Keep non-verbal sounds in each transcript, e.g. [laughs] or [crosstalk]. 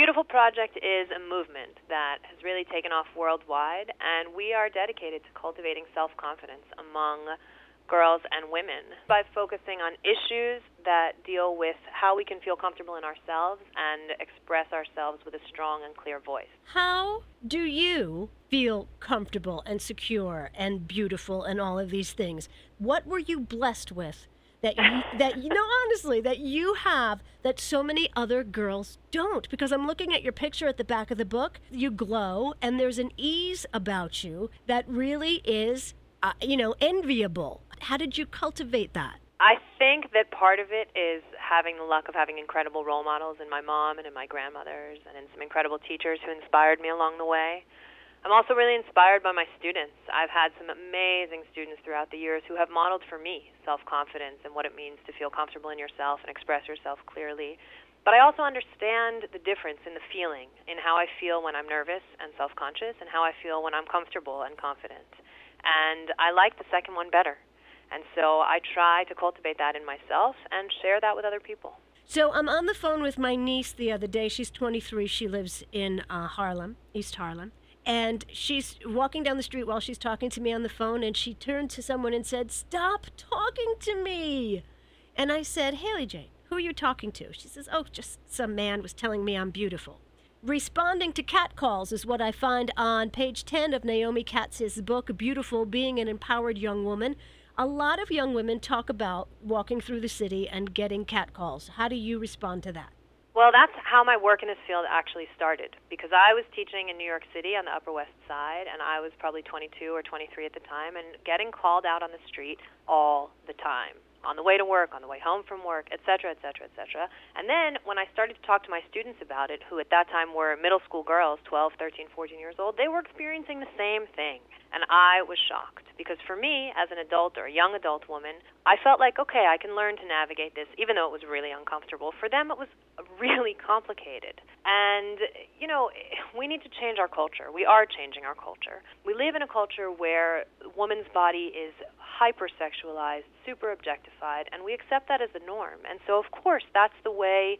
Beautiful Project is a movement that has really taken off worldwide, and we are dedicated to cultivating self confidence among girls and women by focusing on issues that deal with how we can feel comfortable in ourselves and express ourselves with a strong and clear voice. How do you feel comfortable and secure and beautiful and all of these things? What were you blessed with that you, that you know honestly that you have that so many other girls don't. Because I'm looking at your picture at the back of the book you glow and there's an ease about you that really is uh, you know enviable. How did you cultivate that? I think that part of it is having the luck of having incredible role models in my mom and in my grandmothers and in some incredible teachers who inspired me along the way. I'm also really inspired by my students. I've had some amazing students throughout the years who have modeled for me self confidence and what it means to feel comfortable in yourself and express yourself clearly. But I also understand the difference in the feeling, in how I feel when I'm nervous and self conscious, and how I feel when I'm comfortable and confident. And I like the second one better. And so I try to cultivate that in myself and share that with other people. So I'm on the phone with my niece the other day. She's 23. She lives in uh, Harlem, East Harlem and she's walking down the street while she's talking to me on the phone and she turned to someone and said stop talking to me. And i said haley jane who are you talking to? She says oh just some man was telling me i'm beautiful. Responding to catcalls is what i find on page 10 of naomi katz's book beautiful being an empowered young woman. A lot of young women talk about walking through the city and getting catcalls how do you respond to that well, that's how my work in this field actually started because I was teaching in New York City on the Upper West Side, and I was probably 22 or 23 at the time, and getting called out on the street all the time on the way to work, on the way home from work, et cetera, et cetera, et cetera. And then when I started to talk to my students about it, who at that time were middle school girls, 12, 13, 14 years old, they were experiencing the same thing. And I was shocked because for me, as an adult or a young adult woman, I felt like, okay, I can learn to navigate this, even though it was really uncomfortable. For them, it was [laughs] really complicated. And, you know, [laughs] we need to change our culture. We are changing our culture. We live in a culture where woman's body is hypersexualized, super objectified, and we accept that as the norm. And so, of course, that's the way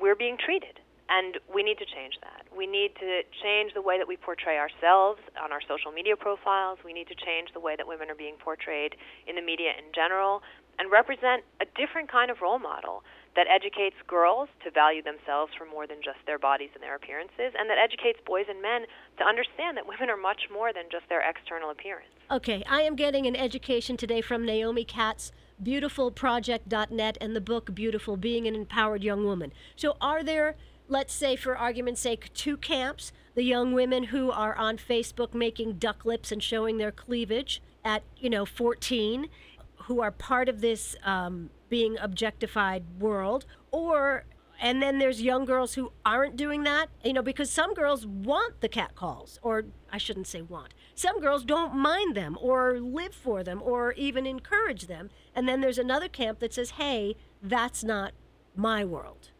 we're being treated. And we need to change that. We need to change the way that we portray ourselves on our social media profiles. We need to change the way that women are being portrayed in the media in general and represent a different kind of role model that educates girls to value themselves for more than just their bodies and their appearances, and that educates boys and men to understand that women are much more than just their external appearance. Okay, I am getting an education today from Naomi Katz, beautifulproject.net, and the book Beautiful Being an Empowered Young Woman. So, are there let's say, for argument's sake, two camps the young women who are on Facebook making duck lips and showing their cleavage at, you know, 14, who are part of this um, being objectified world, or and then there's young girls who aren't doing that, you know, because some girls want the catcalls, or I shouldn't say want. Some girls don't mind them, or live for them, or even encourage them. And then there's another camp that says, hey, that's not my world.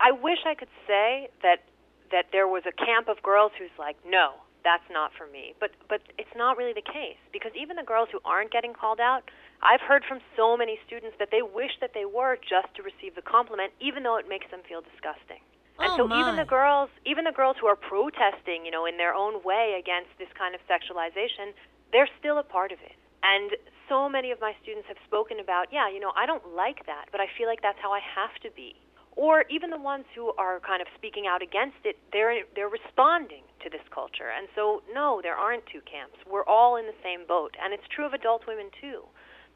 I wish I could say that that there was a camp of girls who's like, no, that's not for me. But but it's not really the case because even the girls who aren't getting called out, I've heard from so many students that they wish that they were just to receive the compliment, even though it makes them feel disgusting. And oh so my. even the girls, even the girls who are protesting, you know, in their own way against this kind of sexualization, they're still a part of it. And so many of my students have spoken about, yeah, you know, I don't like that, but I feel like that's how I have to be or even the ones who are kind of speaking out against it, they're they're responding to this culture. And so no, there aren't two camps. We're all in the same boat, and it's true of adult women too.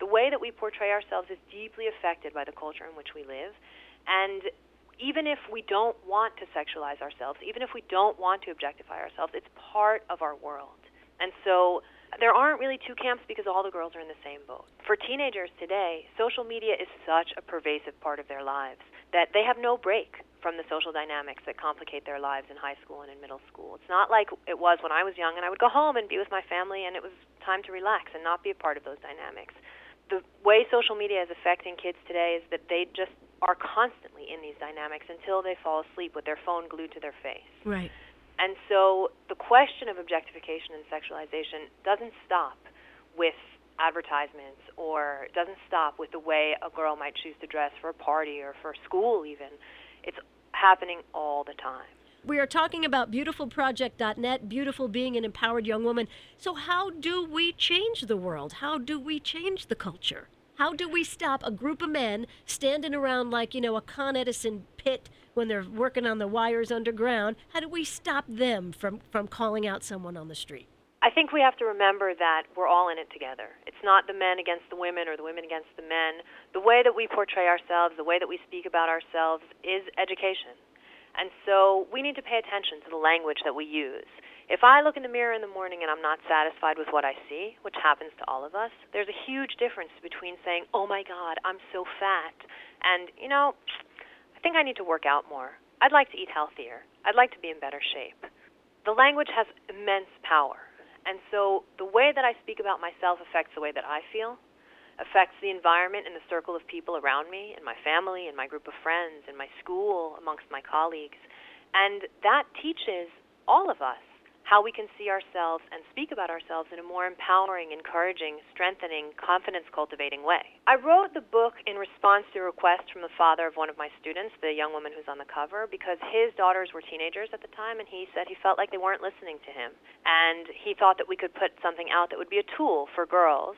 The way that we portray ourselves is deeply affected by the culture in which we live, and even if we don't want to sexualize ourselves, even if we don't want to objectify ourselves, it's part of our world. And so there aren't really two camps because all the girls are in the same boat. For teenagers today, social media is such a pervasive part of their lives that they have no break from the social dynamics that complicate their lives in high school and in middle school. It's not like it was when I was young and I would go home and be with my family and it was time to relax and not be a part of those dynamics. The way social media is affecting kids today is that they just are constantly in these dynamics until they fall asleep with their phone glued to their face. Right. And so the question of objectification and sexualization doesn't stop with advertisements or doesn't stop with the way a girl might choose to dress for a party or for school even. It's happening all the time. We are talking about beautifulproject.net, beautiful being an empowered young woman. So, how do we change the world? How do we change the culture? How do we stop a group of men standing around like, you know, a Con Edison pit when they're working on the wires underground? How do we stop them from, from calling out someone on the street? I think we have to remember that we're all in it together. It's not the men against the women or the women against the men. The way that we portray ourselves, the way that we speak about ourselves is education. And so we need to pay attention to the language that we use. If I look in the mirror in the morning and I'm not satisfied with what I see, which happens to all of us, there's a huge difference between saying, "Oh my god, I'm so fat," and, you know, think I need to work out more. I'd like to eat healthier. I'd like to be in better shape. The language has immense power. And so the way that I speak about myself affects the way that I feel, affects the environment and the circle of people around me, in my family, in my group of friends, in my school, amongst my colleagues. And that teaches all of us how we can see ourselves and speak about ourselves in a more empowering, encouraging, strengthening, confidence cultivating way. I wrote the book in response to a request from the father of one of my students, the young woman who's on the cover, because his daughters were teenagers at the time and he said he felt like they weren't listening to him. And he thought that we could put something out that would be a tool for girls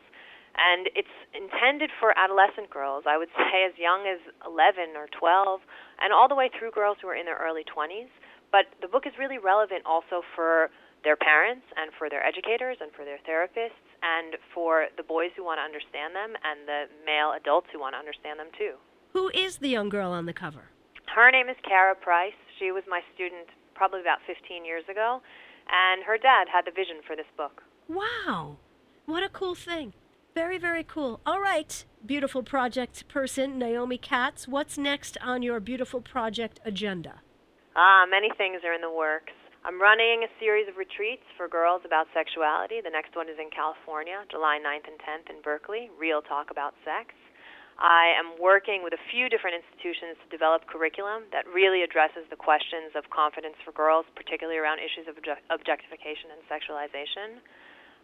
and it's intended for adolescent girls. I would [laughs] say as young as 11 or 12, and all the way through girls who are in their early 20s. But the book is really relevant also for their parents and for their educators and for their therapists and for the boys who want to understand them and the male adults who want to understand them too. Who is the young girl on the cover? Her name is Kara Price. She was my student probably about 15 years ago, and her dad had the vision for this book. Wow. What a cool thing. Very, very cool. All right, beautiful project person, Naomi Katz, what's next on your beautiful project agenda? Ah, many things are in the works. I'm running a series of retreats for girls about sexuality. The next one is in California, July 9th and 10th in Berkeley, Real Talk About Sex. I am working with a few different institutions to develop curriculum that really addresses the questions of confidence for girls, particularly around issues of objectification and sexualization.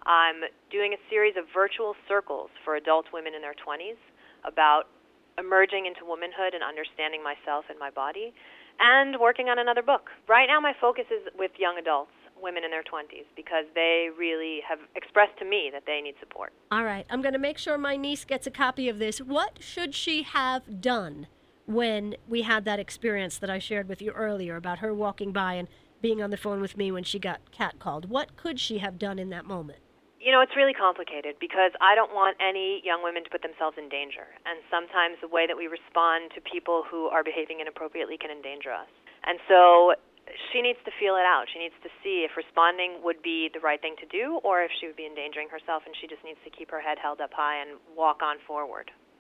I'm doing a series of virtual circles for adult women in their 20s about emerging into womanhood and understanding myself and my body and working on another book. Right now, my focus is with young adults, women in their 20s, because they really have expressed to me that they need support. All right, I'm going to make sure my niece gets a copy of this. What should she have done when we had that experience that I shared with you earlier about her walking by and being on the phone with me when she got catcalled? What could she have done in that moment? You know, it's really complicated because I don't want any young women to put themselves in danger. And sometimes the way that we respond to people who are behaving inappropriately can endanger us. And so she needs to feel it out. She needs to see if responding would be the right thing to do or if she would be endangering herself, and she just needs to keep her head held up high and walk on forward.